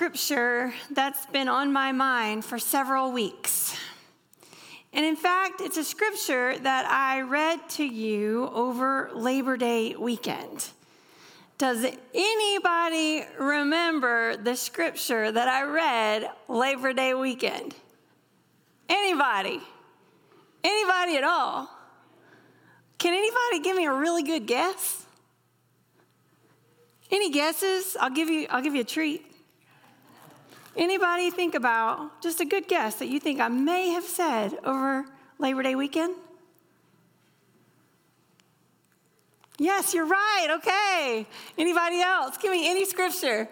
Scripture that's been on my mind for several weeks. And in fact, it's a scripture that I read to you over Labor Day weekend. Does anybody remember the scripture that I read Labor Day weekend? Anybody? Anybody at all? Can anybody give me a really good guess? Any guesses? I'll give you, I'll give you a treat. Anybody think about just a good guess that you think I may have said over Labor Day weekend? Yes, you're right. Okay. Anybody else? Give me any scripture.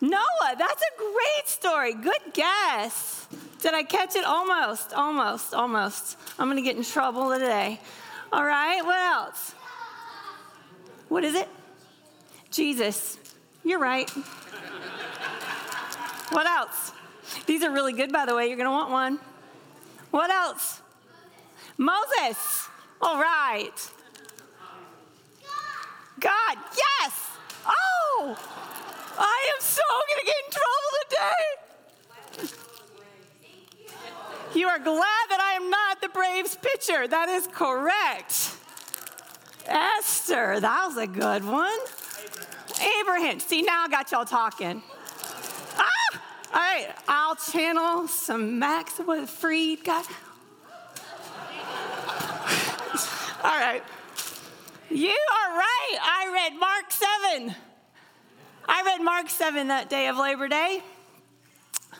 Noah, that's a great story. Good guess. Did I catch it? Almost, almost, almost. I'm going to get in trouble today. All right, what else? What is it? Jesus. You're right. what else? These are really good, by the way. You're going to want one. What else? Moses. All right. God. Yes. Oh, I am so going to get in trouble today. You are glad that I am not the Braves pitcher. That is correct. Esther, that was a good one. Abraham. See, now I got y'all talking. Ah! All right, I'll channel some Max with Freed. God. All right. You are right. I read Mark 7. I read Mark 7 that day of Labor Day.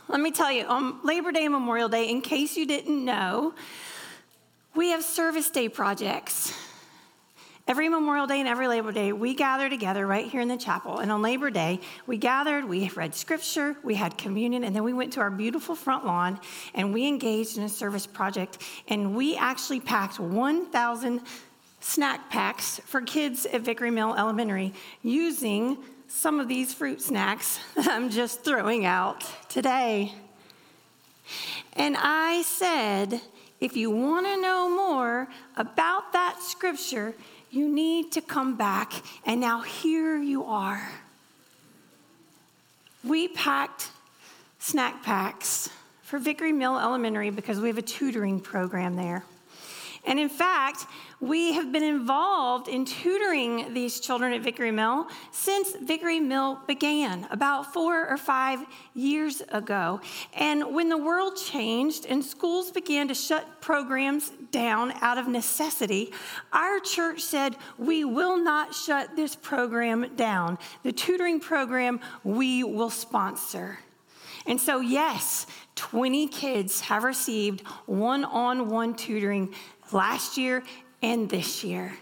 Let me tell you, on Labor Day and Memorial Day, in case you didn't know, we have service day projects. Every Memorial Day and every Labor Day, we gather together right here in the chapel. And on Labor Day, we gathered, we read scripture, we had communion, and then we went to our beautiful front lawn and we engaged in a service project. And we actually packed 1,000 snack packs for kids at Vickery Mill Elementary using some of these fruit snacks that I'm just throwing out today. And I said, if you want to know more about that scripture, you need to come back. And now here you are. We packed snack packs for Vickery Mill Elementary because we have a tutoring program there. And in fact, we have been involved in tutoring these children at Vickery Mill since Vickery Mill began about four or five years ago. And when the world changed and schools began to shut programs down out of necessity, our church said, We will not shut this program down. The tutoring program we will sponsor. And so, yes, 20 kids have received one on one tutoring last year and this year.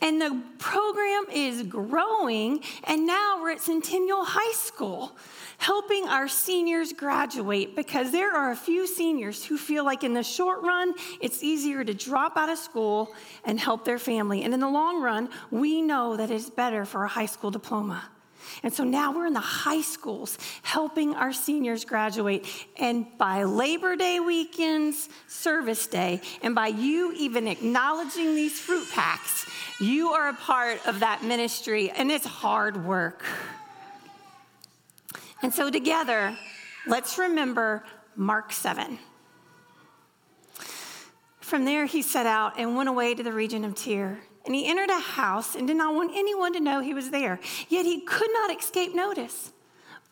And the program is growing, and now we're at Centennial High School, helping our seniors graduate because there are a few seniors who feel like in the short run, it's easier to drop out of school and help their family. And in the long run, we know that it's better for a high school diploma. And so now we're in the high schools helping our seniors graduate. And by Labor Day weekends, service day, and by you even acknowledging these fruit packs, you are a part of that ministry, and it's hard work. And so together, let's remember Mark 7. From there, he set out and went away to the region of Tyre. And he entered a house and did not want anyone to know he was there. Yet he could not escape notice.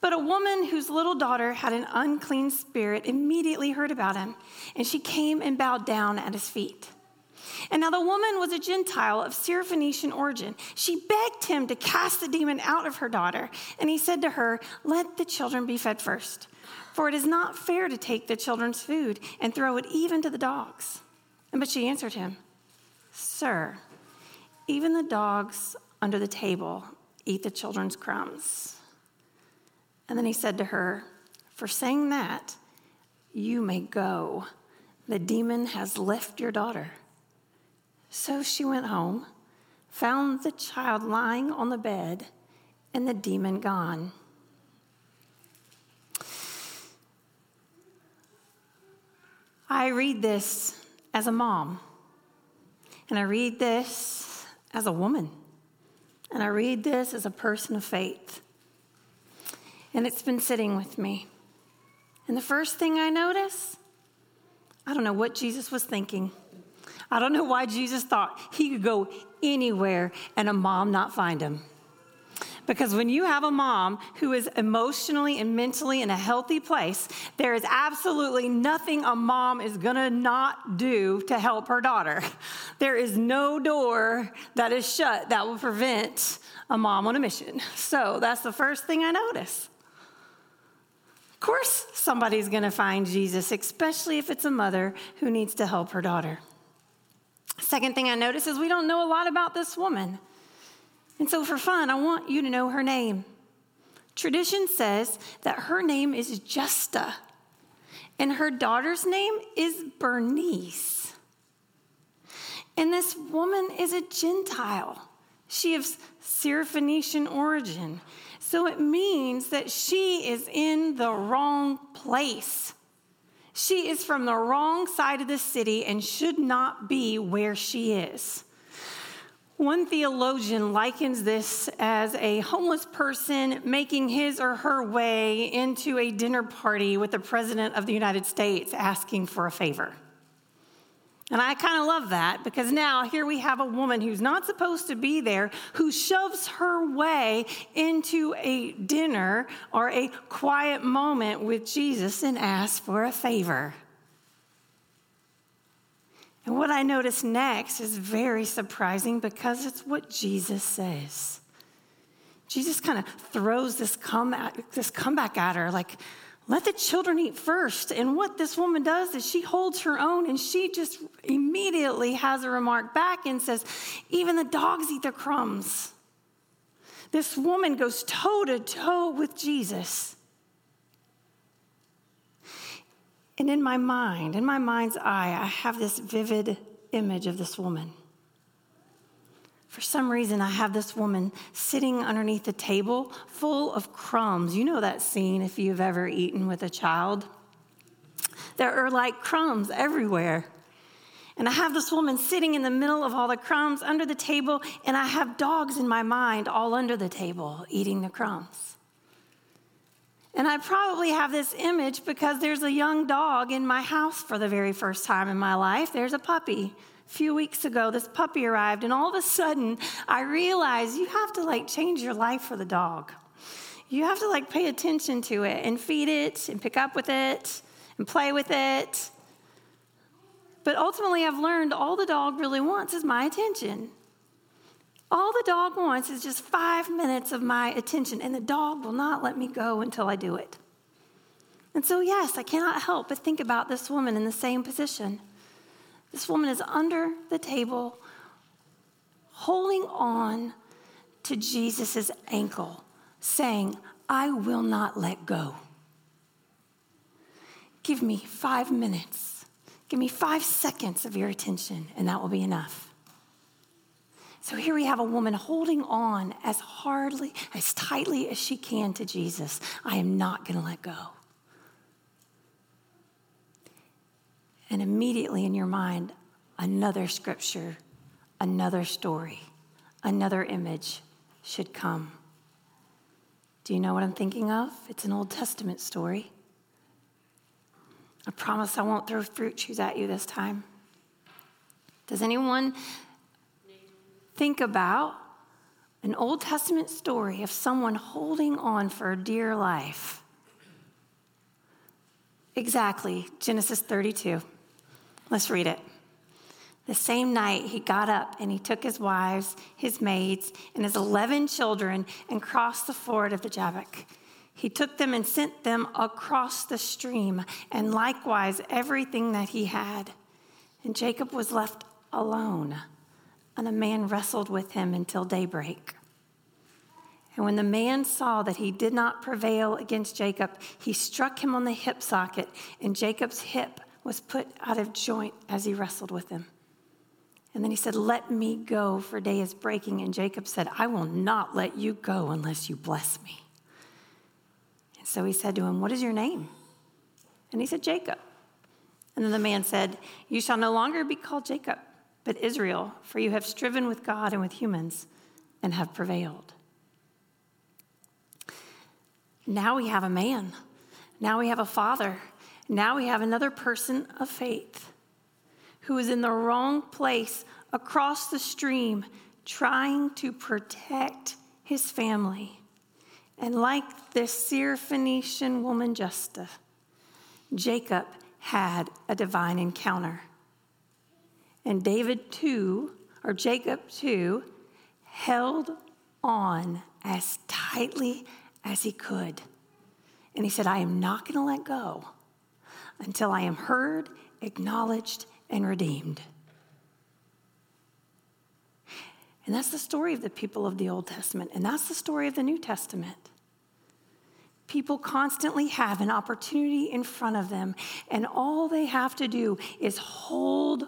But a woman whose little daughter had an unclean spirit immediately heard about him, and she came and bowed down at his feet. And now the woman was a Gentile of Syrophoenician origin. She begged him to cast the demon out of her daughter. And he said to her, Let the children be fed first, for it is not fair to take the children's food and throw it even to the dogs. But she answered him, Sir, even the dogs under the table eat the children's crumbs. And then he said to her, For saying that, you may go. The demon has left your daughter. So she went home, found the child lying on the bed, and the demon gone. I read this as a mom, and I read this as a woman. And I read this as a person of faith. And it's been sitting with me. And the first thing I notice, I don't know what Jesus was thinking. I don't know why Jesus thought he could go anywhere and a mom not find him. Because when you have a mom who is emotionally and mentally in a healthy place, there is absolutely nothing a mom is gonna not do to help her daughter. There is no door that is shut that will prevent a mom on a mission. So that's the first thing I notice. Of course, somebody's gonna find Jesus, especially if it's a mother who needs to help her daughter. Second thing I notice is we don't know a lot about this woman. And so, for fun, I want you to know her name. Tradition says that her name is Justa, and her daughter's name is Bernice. And this woman is a Gentile. She is Syrophoenician origin. So it means that she is in the wrong place. She is from the wrong side of the city and should not be where she is. One theologian likens this as a homeless person making his or her way into a dinner party with the President of the United States asking for a favor. And I kind of love that because now here we have a woman who's not supposed to be there who shoves her way into a dinner or a quiet moment with Jesus and asks for a favor. And what I notice next is very surprising because it's what Jesus says. Jesus kind of throws this, come at, this comeback at her, like, let the children eat first. And what this woman does is she holds her own and she just immediately has a remark back and says, even the dogs eat the crumbs. This woman goes toe to toe with Jesus. And in my mind, in my mind's eye, I have this vivid image of this woman. For some reason, I have this woman sitting underneath a table full of crumbs. You know that scene if you've ever eaten with a child. There are like crumbs everywhere. And I have this woman sitting in the middle of all the crumbs under the table, and I have dogs in my mind all under the table eating the crumbs. And I probably have this image because there's a young dog in my house for the very first time in my life. There's a puppy. A few weeks ago, this puppy arrived, and all of a sudden, I realized you have to like change your life for the dog. You have to like pay attention to it and feed it and pick up with it and play with it. But ultimately, I've learned all the dog really wants is my attention. All the dog wants is just five minutes of my attention, and the dog will not let me go until I do it. And so, yes, I cannot help but think about this woman in the same position. This woman is under the table, holding on to Jesus' ankle, saying, I will not let go. Give me five minutes. Give me five seconds of your attention, and that will be enough. So here we have a woman holding on as hardly, as tightly as she can to Jesus. I am not going to let go. And immediately in your mind, another scripture, another story, another image should come. Do you know what I'm thinking of? It's an Old Testament story. I promise I won't throw fruit chews at you this time. Does anyone think about an Old Testament story of someone holding on for dear life. Exactly, Genesis 32. Let's read it. The same night, he got up and he took his wives, his maids, and his 11 children and crossed the ford of the Jabbok. He took them and sent them across the stream, and likewise everything that he had. And Jacob was left alone and the man wrestled with him until daybreak. And when the man saw that he did not prevail against Jacob, he struck him on the hip socket, and Jacob's hip was put out of joint as he wrestled with him. And then he said, Let me go, for day is breaking. And Jacob said, I will not let you go unless you bless me. And so he said to him, What is your name? And he said, Jacob. And then the man said, You shall no longer be called Jacob but Israel, for you have striven with God and with humans. and have prevailed. Now we have a man. Now we have a father. Now we have another person of faith who is in the wrong place across the stream trying to protect his family. And like this Syrophoenician woman, Justa, Jacob had a divine encounter. And David, too, or Jacob, too, held on as tightly as he could. And he said, I am not going to let go until I am heard, acknowledged, and redeemed. And that's the story of the people of the Old Testament, and that's the story of the New Testament. People constantly have an opportunity in front of them, and all they have to do is hold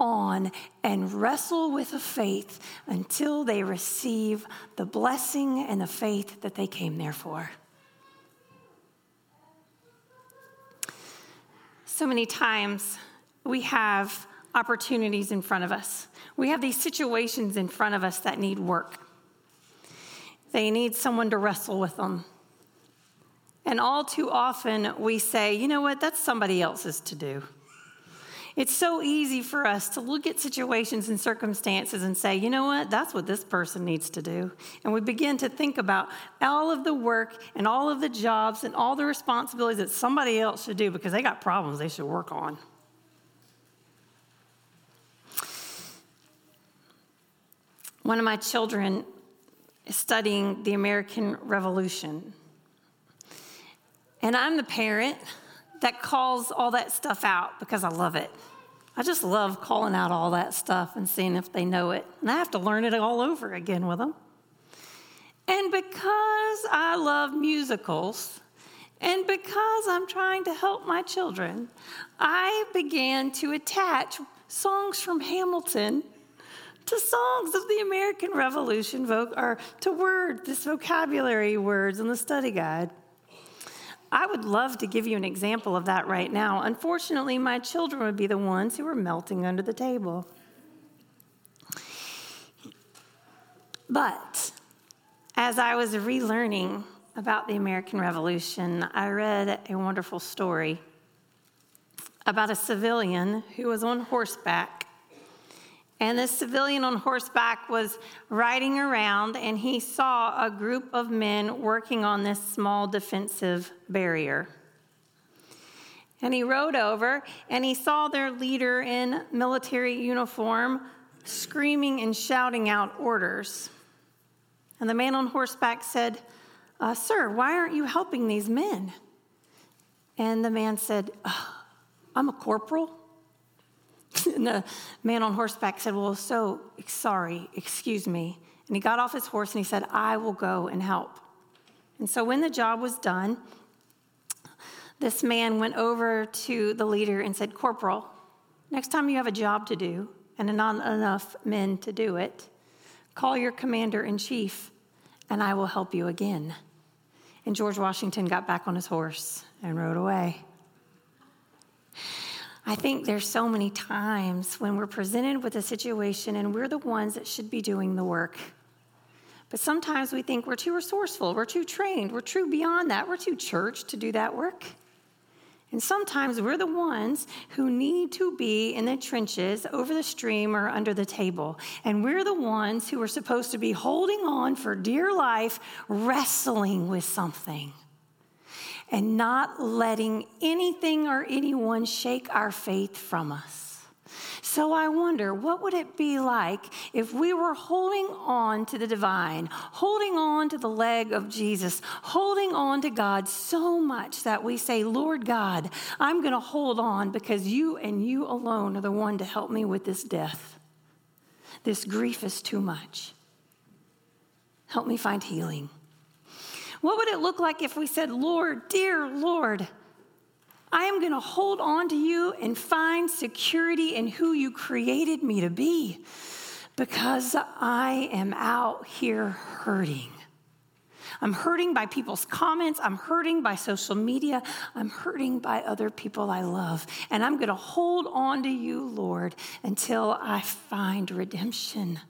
on and wrestle with a faith until they receive the blessing and the faith that they came there for. So many times we have opportunities in front of us. We have these situations in front of us that need work. They need someone to wrestle with them. And all too often we say, you know what, that's somebody else's to do. It's so easy for us to look at situations and circumstances and say, you know what, that's what this person needs to do. And we begin to think about all of the work and all of the jobs and all the responsibilities that somebody else should do because they got problems they should work on. One of my children is studying the American Revolution. And I'm the parent that calls all that stuff out because I love it. I just love calling out all that stuff and seeing if they know it. And I have to learn it all over again with them. And because I love musicals, and because I'm trying to help my children, I began to attach songs from Hamilton to songs of the American Revolution, or to words, this vocabulary words in the study guide. I would love to give you an example of that right now. Unfortunately, my children would be the ones who are melting under the table. But as I was relearning about the American Revolution, I read a wonderful story about a civilian who was on horseback and this civilian on horseback was riding around and he saw a group of men working on this small defensive barrier. And he rode over and he saw their leader in military uniform screaming and shouting out orders. And the man on horseback said, uh, Sir, why aren't you helping these men? And the man said, I'm a corporal. And the man on horseback said, Well, so sorry, excuse me. And he got off his horse and he said, I will go and help. And so when the job was done, this man went over to the leader and said, Corporal, next time you have a job to do and not enough men to do it, call your commander in chief and I will help you again. And George Washington got back on his horse and rode away. I think there's so many times when we're presented with a situation and we're the ones that should be doing the work. But sometimes we think we're too resourceful, we're too trained, we're too beyond that, we're too church to do that work. And sometimes we're the ones who need to be in the trenches, over the stream, or under the table. And we're the ones who are supposed to be holding on for dear life, wrestling with something and not letting anything or anyone shake our faith from us. So I wonder, what would it be like if we were holding on to the divine, holding on to the leg of Jesus, holding on to God so much that we say, Lord God, I'm going to hold on because you and you alone are the one to help me with this death. This grief is too much. Help me find healing. What would it look like if we said, Lord, dear Lord, I am going to hold on to you and find security in who you created me to be because I am out here hurting. I'm hurting by people's comments. I'm hurting by social media. I'm hurting by other people I love. And I'm going to hold on to you, Lord, until I find redemption.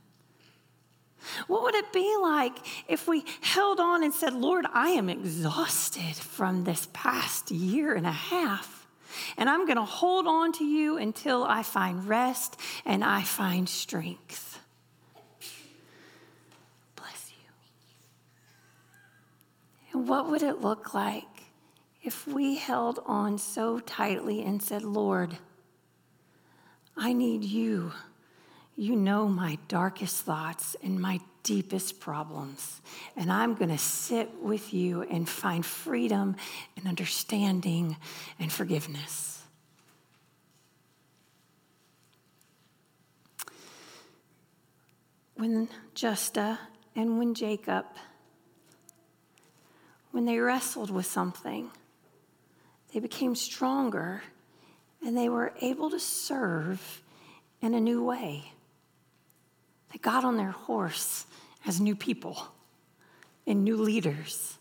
What would it be like if we held on and said, Lord, I am exhausted from this past year and a half, and I'm going to hold on to you until I find rest and I find strength? Bless you. And what would it look like if we held on so tightly and said, Lord, I need you. You know my darkest thoughts and my deepest problems. And I'm going to sit with you and find freedom and understanding and forgiveness. When Justa and when Jacob, when they wrestled with something, they became stronger and they were able to serve in a new way. They got on their horse as new people and new leaders.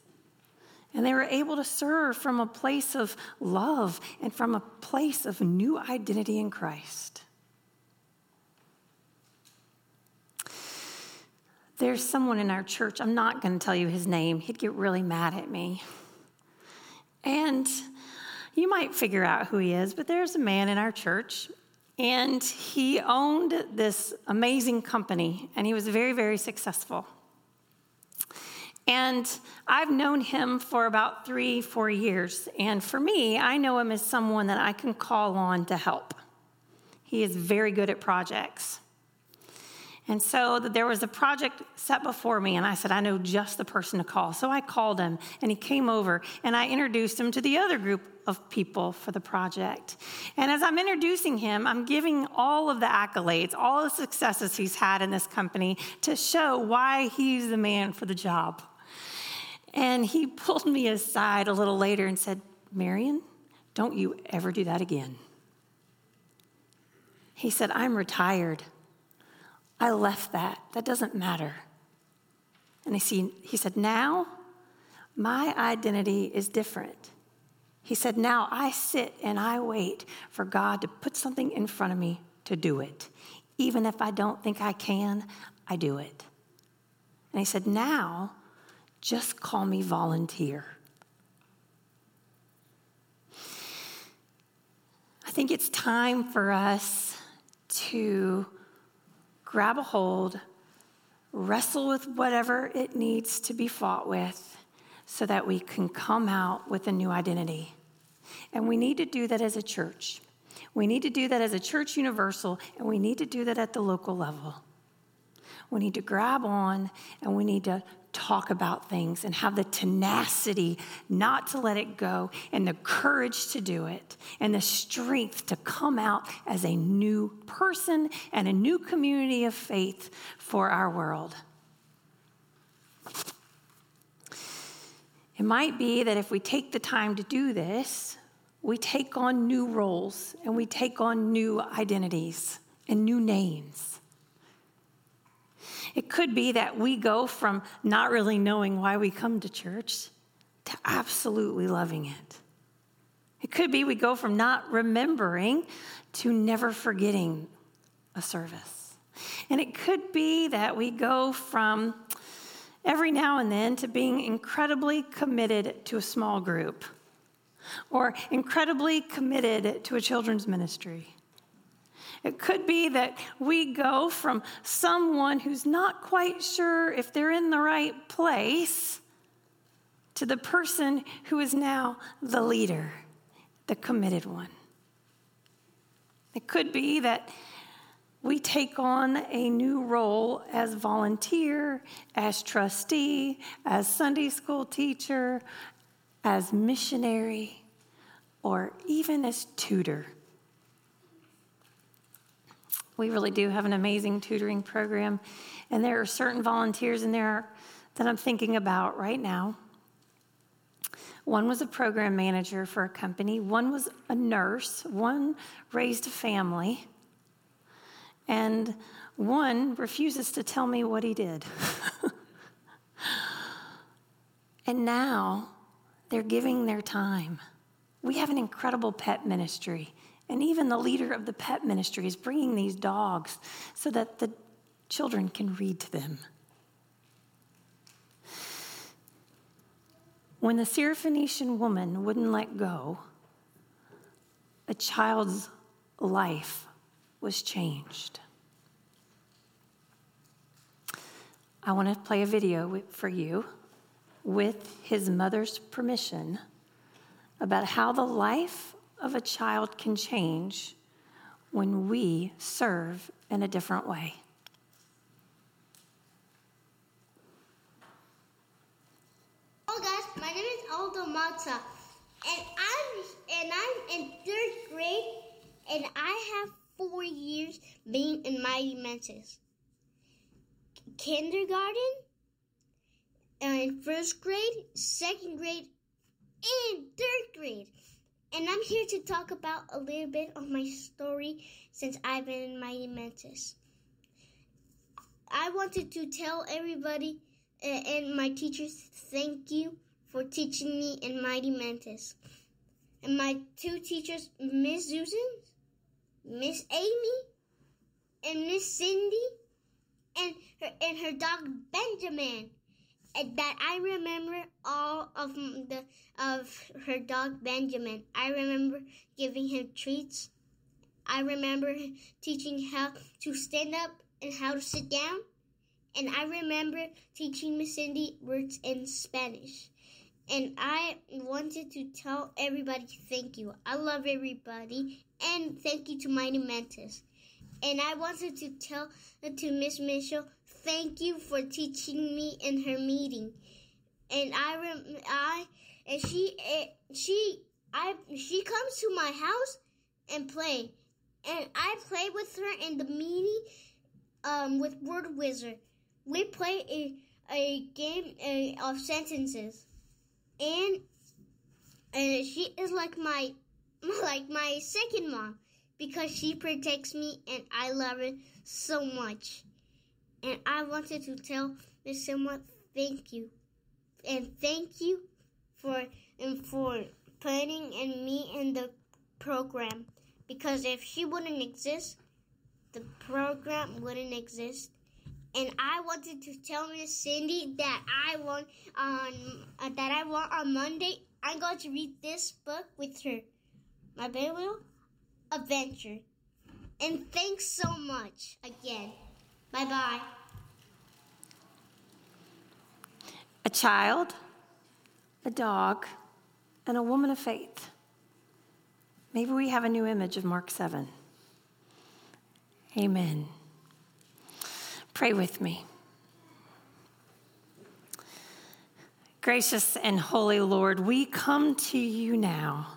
And they were able to serve from a place of love and from a place of new identity in Christ. There's someone in our church, I'm not going to tell you his name, he'd get really mad at me. And you might figure out who he is, but there's a man in our church, and he owned this amazing company, and he was very, very successful. And I've known him for about three, four years. And for me, I know him as someone that I can call on to help. He is very good at projects. And so there was a project set before me, and I said, I know just the person to call. So I called him, and he came over, and I introduced him to the other group of people for the project. And as I'm introducing him, I'm giving all of the accolades, all the successes he's had in this company to show why he's the man for the job. And he pulled me aside a little later and said, Marion, don't you ever do that again. He said, I'm retired. I left that. That doesn't matter. And he, he said, Now my identity is different. He said, Now I sit and I wait for God to put something in front of me to do it. Even if I don't think I can, I do it. And he said, Now just call me volunteer. I think it's time for us to grab a hold, wrestle with whatever it needs to be fought with, so that we can come out with a new identity. And we need to do that as a church. We need to do that as a church universal, and we need to do that at the local level. We need to grab on and we need to talk about things and have the tenacity not to let it go and the courage to do it and the strength to come out as a new person and a new community of faith for our world. It might be that if we take the time to do this, we take on new roles and we take on new identities and new names. It could be that we go from not really knowing why we come to church to absolutely loving it. It could be we go from not remembering to never forgetting a service. And it could be that we go from every now and then to being incredibly committed to a small group or incredibly committed to a children's ministry it could be that we go from someone who's not quite sure if they're in the right place to the person who is now the leader, the committed one. It could be that we take on a new role as volunteer, as trustee, as Sunday school teacher, as missionary, or even as tutor. We really do have an amazing tutoring program, and there are certain volunteers in there that I'm thinking about right now. One was a program manager for a company, one was a nurse, one raised a family, and one refuses to tell me what he did. and now they're giving their time. We have an incredible pet ministry. And even the leader of the pet ministry is bringing these dogs so that the children can read to them. When the Syrophoenician woman wouldn't let go, a child's life was changed. I want to play a video for you with his mother's permission about how the life of a child can change when we serve in a different way. Hello guys, my name is Aldo Mata, and I'm and I'm in third grade, and I have four years being in Mighty Mentis. Kindergarten, and first grade, second grade, and third grade. And I'm here to talk about a little bit of my story since I've been in Mighty Mentis. I wanted to tell everybody and my teachers thank you for teaching me in Mighty Mantis. And my two teachers, Miss Susan, Miss Amy, and Miss Cindy, and her, and her dog Benjamin that I remember all of the of her dog Benjamin. I remember giving him treats. I remember teaching how to stand up and how to sit down. And I remember teaching Miss Cindy words in Spanish. And I wanted to tell everybody thank you. I love everybody. And thank you to Mighty Mentis. And I wanted to tell to Miss Mitchell thank you for teaching me in her meeting. And I, rem- I, and she, she, I, she comes to my house and play, and I play with her in the meeting, um, with Word Wizard. We play a a game of sentences, and and she is like my like my second mom because she protects me and I love her so much and I wanted to tell Miss Silma thank you. And thank you for and for putting in me in the program. Because if she wouldn't exist, the program wouldn't exist. And I wanted to tell Miss Cindy that I want on uh, that I want on Monday. I'm going to read this book with her, My Bible Adventure. And thanks so much again. Bye bye. A child, a dog, and a woman of faith. Maybe we have a new image of Mark 7. Amen. Pray with me. Gracious and holy Lord, we come to you now,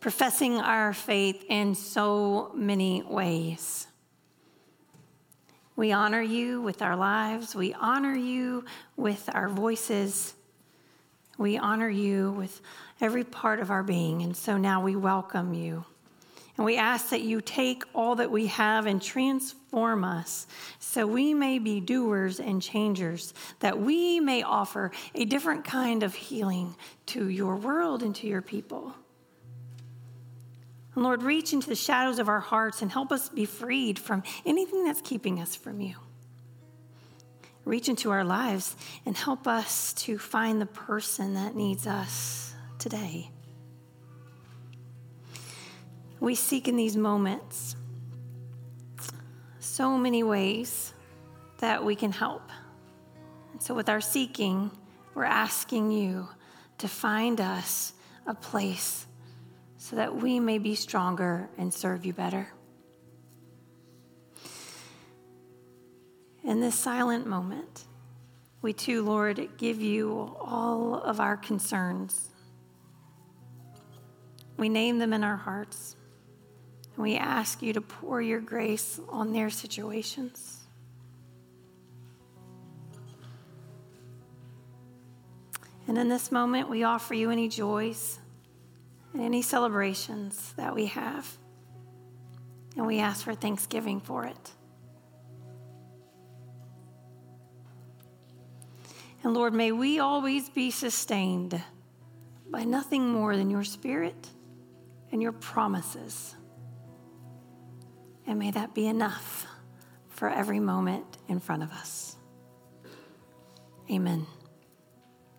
professing our faith in so many ways. We honor you with our lives. We honor you with our voices. We honor you with every part of our being. And so now we welcome you. And we ask that you take all that we have and transform us so we may be doers and changers, that we may offer a different kind of healing to your world and to your people. And Lord, reach into the shadows of our hearts and help us be freed from anything that's keeping us from you. Reach into our lives and help us to find the person that needs us today. We seek in these moments so many ways that we can help. And so, with our seeking, we're asking you to find us a place so that we may be stronger and serve you better. In this silent moment, we too, Lord, give you all of our concerns. We name them in our hearts, and we ask you to pour your grace on their situations. And in this moment, we offer you any joys and any celebrations that we have. And we ask for thanksgiving for it. And Lord, may we always be sustained by nothing more than your spirit and your promises. And may that be enough for every moment in front of us. Amen.